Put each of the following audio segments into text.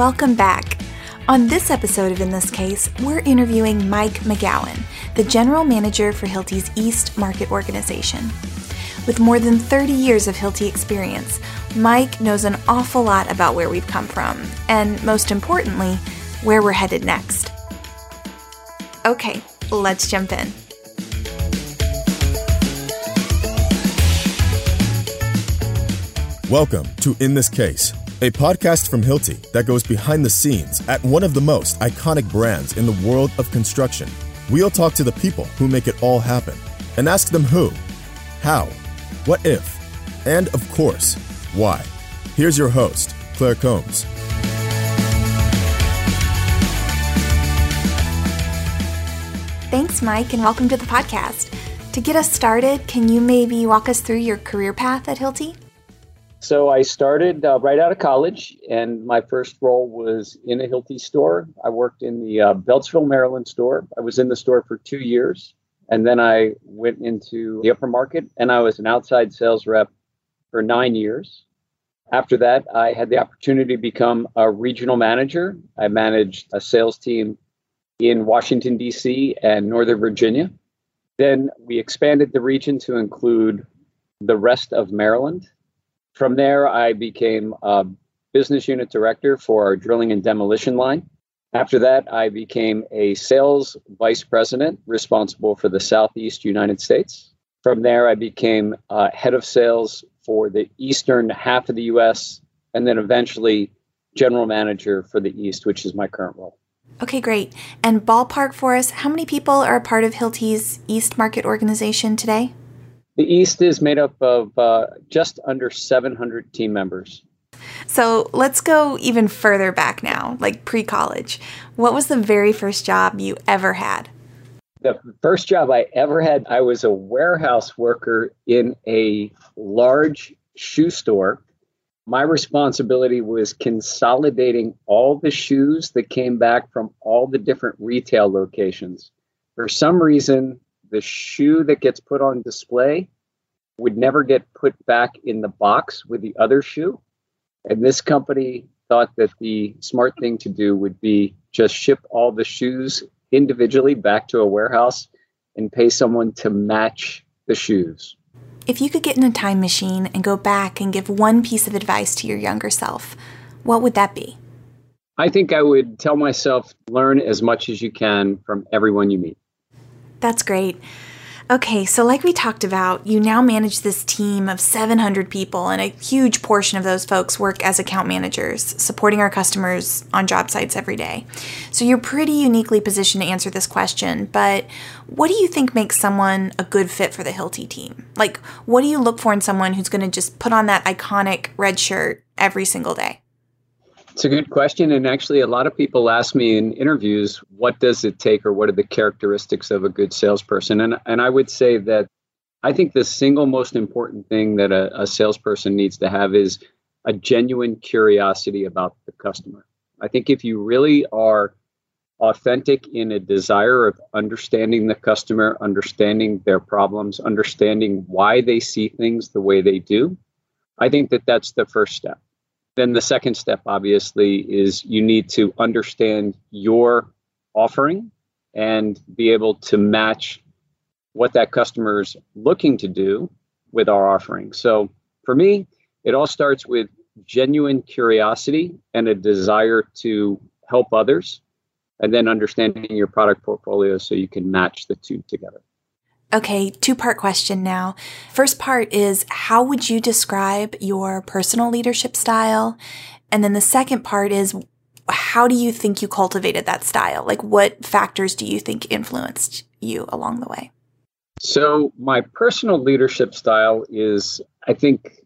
Welcome back. On this episode of In This Case, we're interviewing Mike McGowan, the General Manager for Hilti's East Market Organization. With more than 30 years of Hilti experience, Mike knows an awful lot about where we've come from, and most importantly, where we're headed next. Okay, let's jump in. Welcome to In This Case, a podcast from Hilti that goes behind the scenes at one of the most iconic brands in the world of construction. We'll talk to the people who make it all happen and ask them who, how, what if, and of course, why. Here's your host, Claire Combs. Thanks, Mike, and welcome to the podcast. To get us started, can you maybe walk us through your career path at Hilti? So I started uh, right out of college, and my first role was in a Hilti store. I worked in the uh, Beltsville, Maryland store. I was in the store for two years, and then I went into the upper market, and I was an outside sales rep for nine years. After that, I had the opportunity to become a regional manager. I managed a sales team in Washington, D.C. and Northern Virginia. Then we expanded the region to include the rest of Maryland from there, I became a business unit director for our drilling and demolition line. After that, I became a sales vice president responsible for the Southeast United States. From there, I became uh, head of sales for the eastern half of the US, and then eventually general manager for the East, which is my current role. Okay, great. And ballpark for us, how many people are a part of Hilti's East Market organization today? The East is made up of uh, just under 700 team members. So let's go even further back now, like pre college. What was the very first job you ever had? The first job I ever had, I was a warehouse worker in a large shoe store. My responsibility was consolidating all the shoes that came back from all the different retail locations. For some reason, the shoe that gets put on display would never get put back in the box with the other shoe. And this company thought that the smart thing to do would be just ship all the shoes individually back to a warehouse and pay someone to match the shoes. If you could get in a time machine and go back and give one piece of advice to your younger self, what would that be? I think I would tell myself learn as much as you can from everyone you meet. That's great. Okay, so like we talked about, you now manage this team of 700 people, and a huge portion of those folks work as account managers, supporting our customers on job sites every day. So you're pretty uniquely positioned to answer this question, but what do you think makes someone a good fit for the Hilti team? Like, what do you look for in someone who's going to just put on that iconic red shirt every single day? It's a good question. And actually, a lot of people ask me in interviews, what does it take or what are the characteristics of a good salesperson? And, and I would say that I think the single most important thing that a, a salesperson needs to have is a genuine curiosity about the customer. I think if you really are authentic in a desire of understanding the customer, understanding their problems, understanding why they see things the way they do, I think that that's the first step. Then the second step, obviously, is you need to understand your offering and be able to match what that customer is looking to do with our offering. So for me, it all starts with genuine curiosity and a desire to help others, and then understanding your product portfolio so you can match the two together. Okay, two part question now. First part is how would you describe your personal leadership style? And then the second part is how do you think you cultivated that style? Like what factors do you think influenced you along the way? So, my personal leadership style is, I think,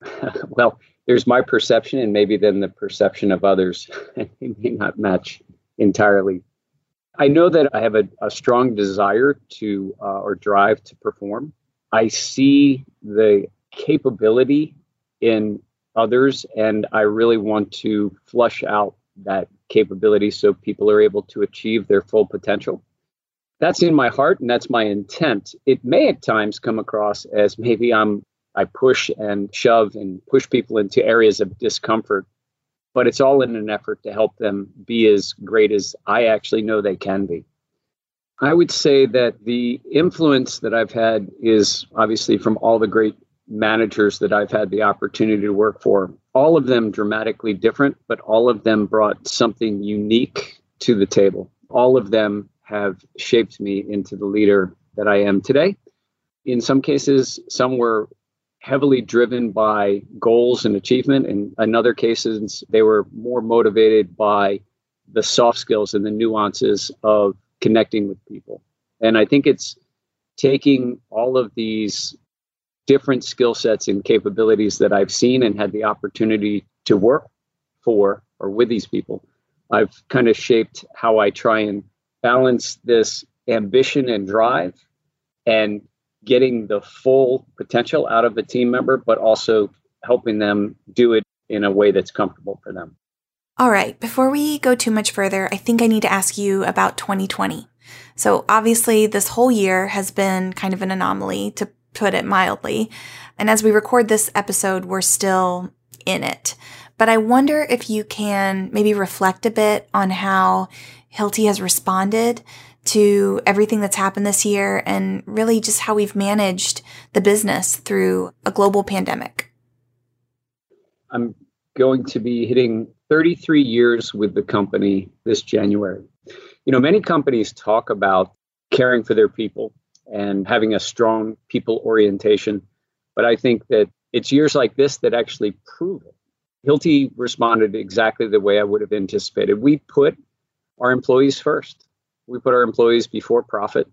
well, there's my perception and maybe then the perception of others. it may not match entirely. I know that I have a, a strong desire to uh, or drive to perform. I see the capability in others, and I really want to flush out that capability so people are able to achieve their full potential. That's in my heart and that's my intent. It may at times come across as maybe I'm I push and shove and push people into areas of discomfort. But it's all in an effort to help them be as great as I actually know they can be. I would say that the influence that I've had is obviously from all the great managers that I've had the opportunity to work for. All of them dramatically different, but all of them brought something unique to the table. All of them have shaped me into the leader that I am today. In some cases, some were heavily driven by goals and achievement. And in other cases, they were more motivated by the soft skills and the nuances of connecting with people. And I think it's taking all of these different skill sets and capabilities that I've seen and had the opportunity to work for or with these people. I've kind of shaped how I try and balance this ambition and drive and getting the full potential out of a team member, but also helping them do it in a way that's comfortable for them. All right, before we go too much further, I think I need to ask you about 2020. So, obviously, this whole year has been kind of an anomaly, to put it mildly. And as we record this episode, we're still in it. But I wonder if you can maybe reflect a bit on how Hilti has responded to everything that's happened this year and really just how we've managed the business through a global pandemic. I'm going to be hitting 33 years with the company this January. You know, many companies talk about caring for their people and having a strong people orientation, but I think that it's years like this that actually prove it. Hilti responded exactly the way I would have anticipated. We put our employees first. We put our employees before profit.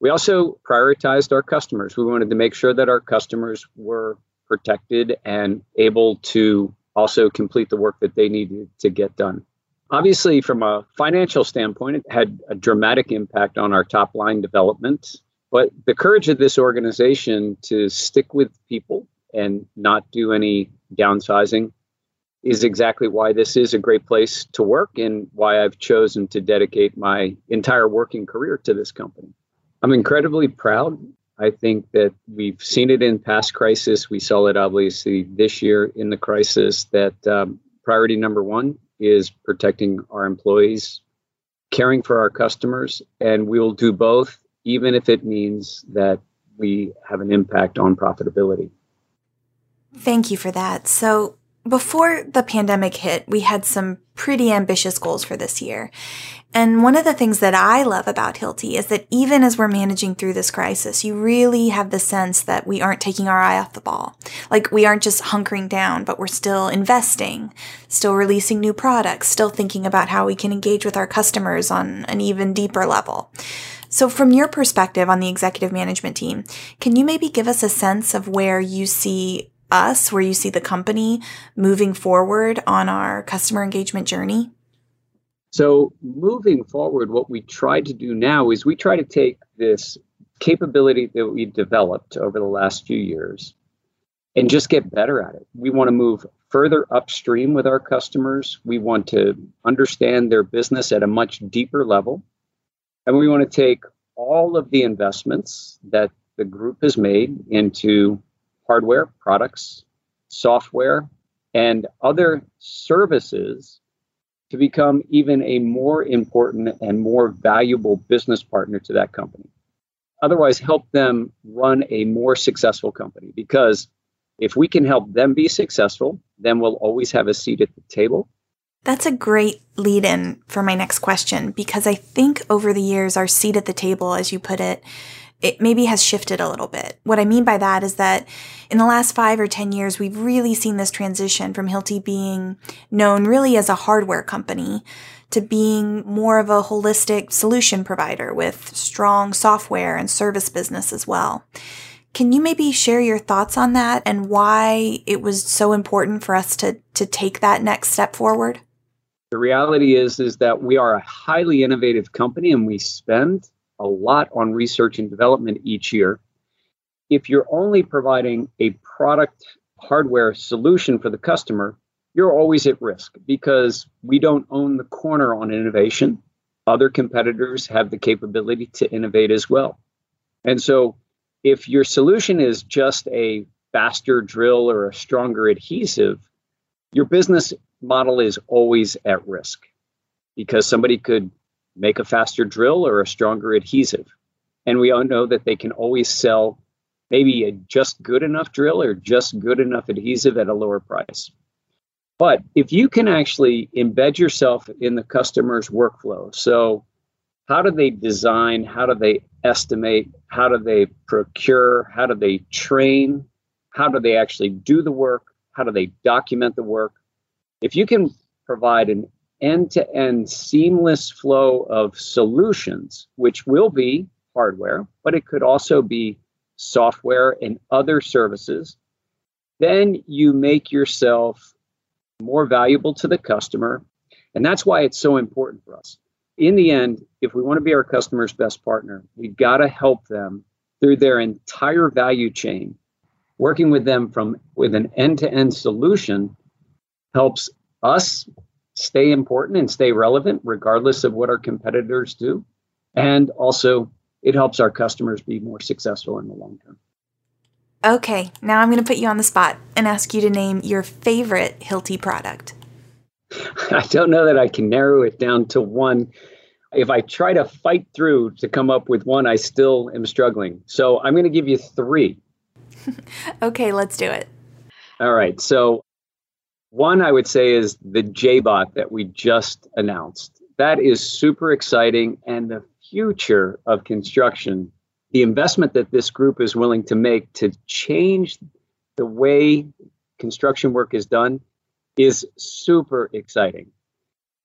We also prioritized our customers. We wanted to make sure that our customers were protected and able to also complete the work that they needed to get done. Obviously, from a financial standpoint, it had a dramatic impact on our top line development. But the courage of this organization to stick with people and not do any downsizing is exactly why this is a great place to work and why I've chosen to dedicate my entire working career to this company. I'm incredibly proud I think that we've seen it in past crisis. We saw it obviously this year in the crisis. That um, priority number one is protecting our employees, caring for our customers, and we will do both, even if it means that we have an impact on profitability. Thank you for that. So, before the pandemic hit, we had some pretty ambitious goals for this year. And one of the things that I love about Hilti is that even as we're managing through this crisis, you really have the sense that we aren't taking our eye off the ball. Like we aren't just hunkering down, but we're still investing, still releasing new products, still thinking about how we can engage with our customers on an even deeper level. So, from your perspective on the executive management team, can you maybe give us a sense of where you see us, where you see the company moving forward on our customer engagement journey? So, moving forward, what we try to do now is we try to take this capability that we developed over the last few years and just get better at it. We want to move further upstream with our customers. We want to understand their business at a much deeper level. And we want to take all of the investments that the group has made into hardware, products, software, and other services to become even a more important and more valuable business partner to that company. Otherwise, help them run a more successful company because if we can help them be successful, then we'll always have a seat at the table. That's a great lead in for my next question because I think over the years, our seat at the table, as you put it, it maybe has shifted a little bit. What I mean by that is that in the last five or 10 years, we've really seen this transition from Hilti being known really as a hardware company to being more of a holistic solution provider with strong software and service business as well. Can you maybe share your thoughts on that and why it was so important for us to, to take that next step forward? The reality is is that we are a highly innovative company and we spend a lot on research and development each year. If you're only providing a product hardware solution for the customer, you're always at risk because we don't own the corner on innovation. Other competitors have the capability to innovate as well. And so, if your solution is just a faster drill or a stronger adhesive, your business model is always at risk because somebody could make a faster drill or a stronger adhesive. And we all know that they can always sell maybe a just good enough drill or just good enough adhesive at a lower price. But if you can actually embed yourself in the customer's workflow, so how do they design? How do they estimate? How do they procure? How do they train? How do they actually do the work? How do they document the work? If you can provide an end to end seamless flow of solutions, which will be hardware, but it could also be software and other services, then you make yourself more valuable to the customer. And that's why it's so important for us. In the end, if we want to be our customer's best partner, we've got to help them through their entire value chain. Working with them from with an end-to-end solution helps us stay important and stay relevant regardless of what our competitors do. And also it helps our customers be more successful in the long term. Okay, now I'm going to put you on the spot and ask you to name your favorite Hilti product. I don't know that I can narrow it down to one. If I try to fight through to come up with one, I still am struggling. So I'm going to give you three. okay, let's do it. All right. So one I would say is the Jaibot that we just announced. That is super exciting. And the future of construction, the investment that this group is willing to make to change the way construction work is done is super exciting.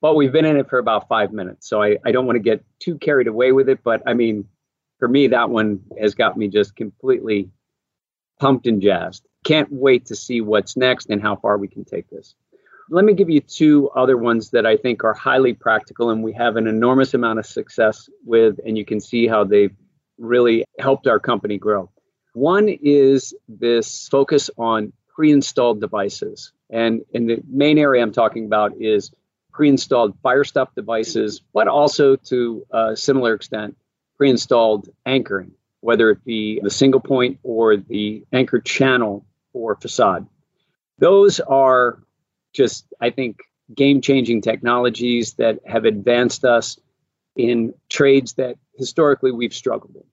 But we've been in it for about five minutes, so I, I don't want to get too carried away with it. But I mean, for me, that one has got me just completely pumped and jazzed. Can't wait to see what's next and how far we can take this. Let me give you two other ones that I think are highly practical and we have an enormous amount of success with, and you can see how they've really helped our company grow. One is this focus on pre installed devices. And, and the main area I'm talking about is pre installed Firestop devices, but also to a similar extent, pre installed anchoring, whether it be the single point or the anchor channel or facade. Those are just, I think, game changing technologies that have advanced us in trades that historically we've struggled in.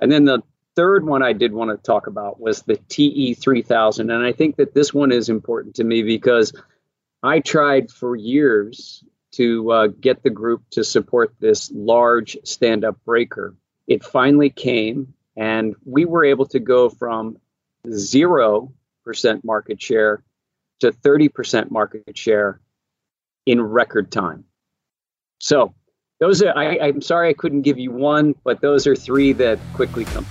And then the third one I did want to talk about was the TE3000. And I think that this one is important to me because I tried for years to uh, get the group to support this large stand up breaker. It finally came, and we were able to go from 0% market share to 30% market share in record time. So, those are, I, I'm sorry I couldn't give you one, but those are three that quickly come.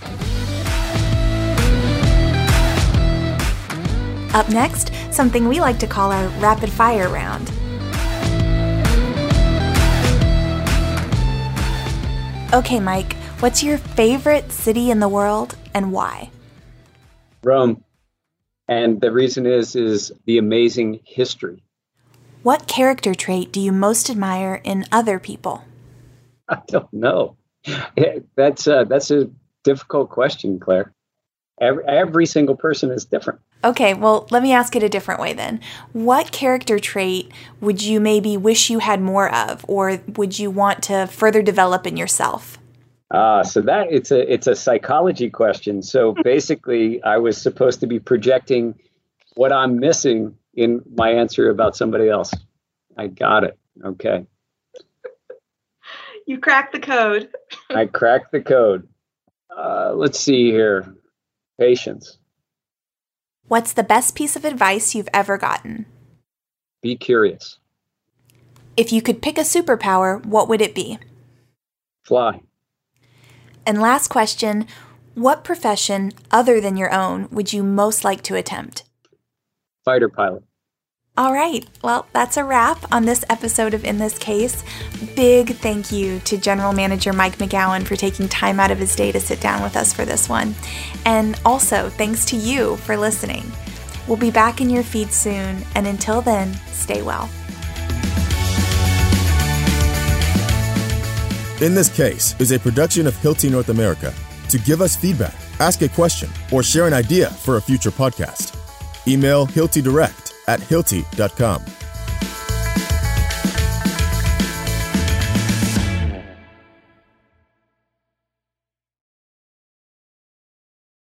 Up next, something we like to call our rapid fire round. Okay, Mike, what's your favorite city in the world and why? Rome. And the reason is is the amazing history. What character trait do you most admire in other people? I don't know. That's a, that's a difficult question, Claire. Every, every single person is different. Okay, well, let me ask it a different way then. What character trait would you maybe wish you had more of, or would you want to further develop in yourself? Ah, so that it's a it's a psychology question. So basically, I was supposed to be projecting what I'm missing in my answer about somebody else. I got it. Okay. You cracked the code. I cracked the code. Uh, let's see here. Patience. What's the best piece of advice you've ever gotten? Be curious. If you could pick a superpower, what would it be? Fly. And last question What profession, other than your own, would you most like to attempt? Fighter pilot. All right. Well, that's a wrap on this episode of In This Case. Big thank you to General Manager Mike McGowan for taking time out of his day to sit down with us for this one. And also, thanks to you for listening. We'll be back in your feed soon, and until then, stay well. In This Case is a production of Hilti North America. To give us feedback, ask a question, or share an idea for a future podcast, email Hilti Direct at hilti.com.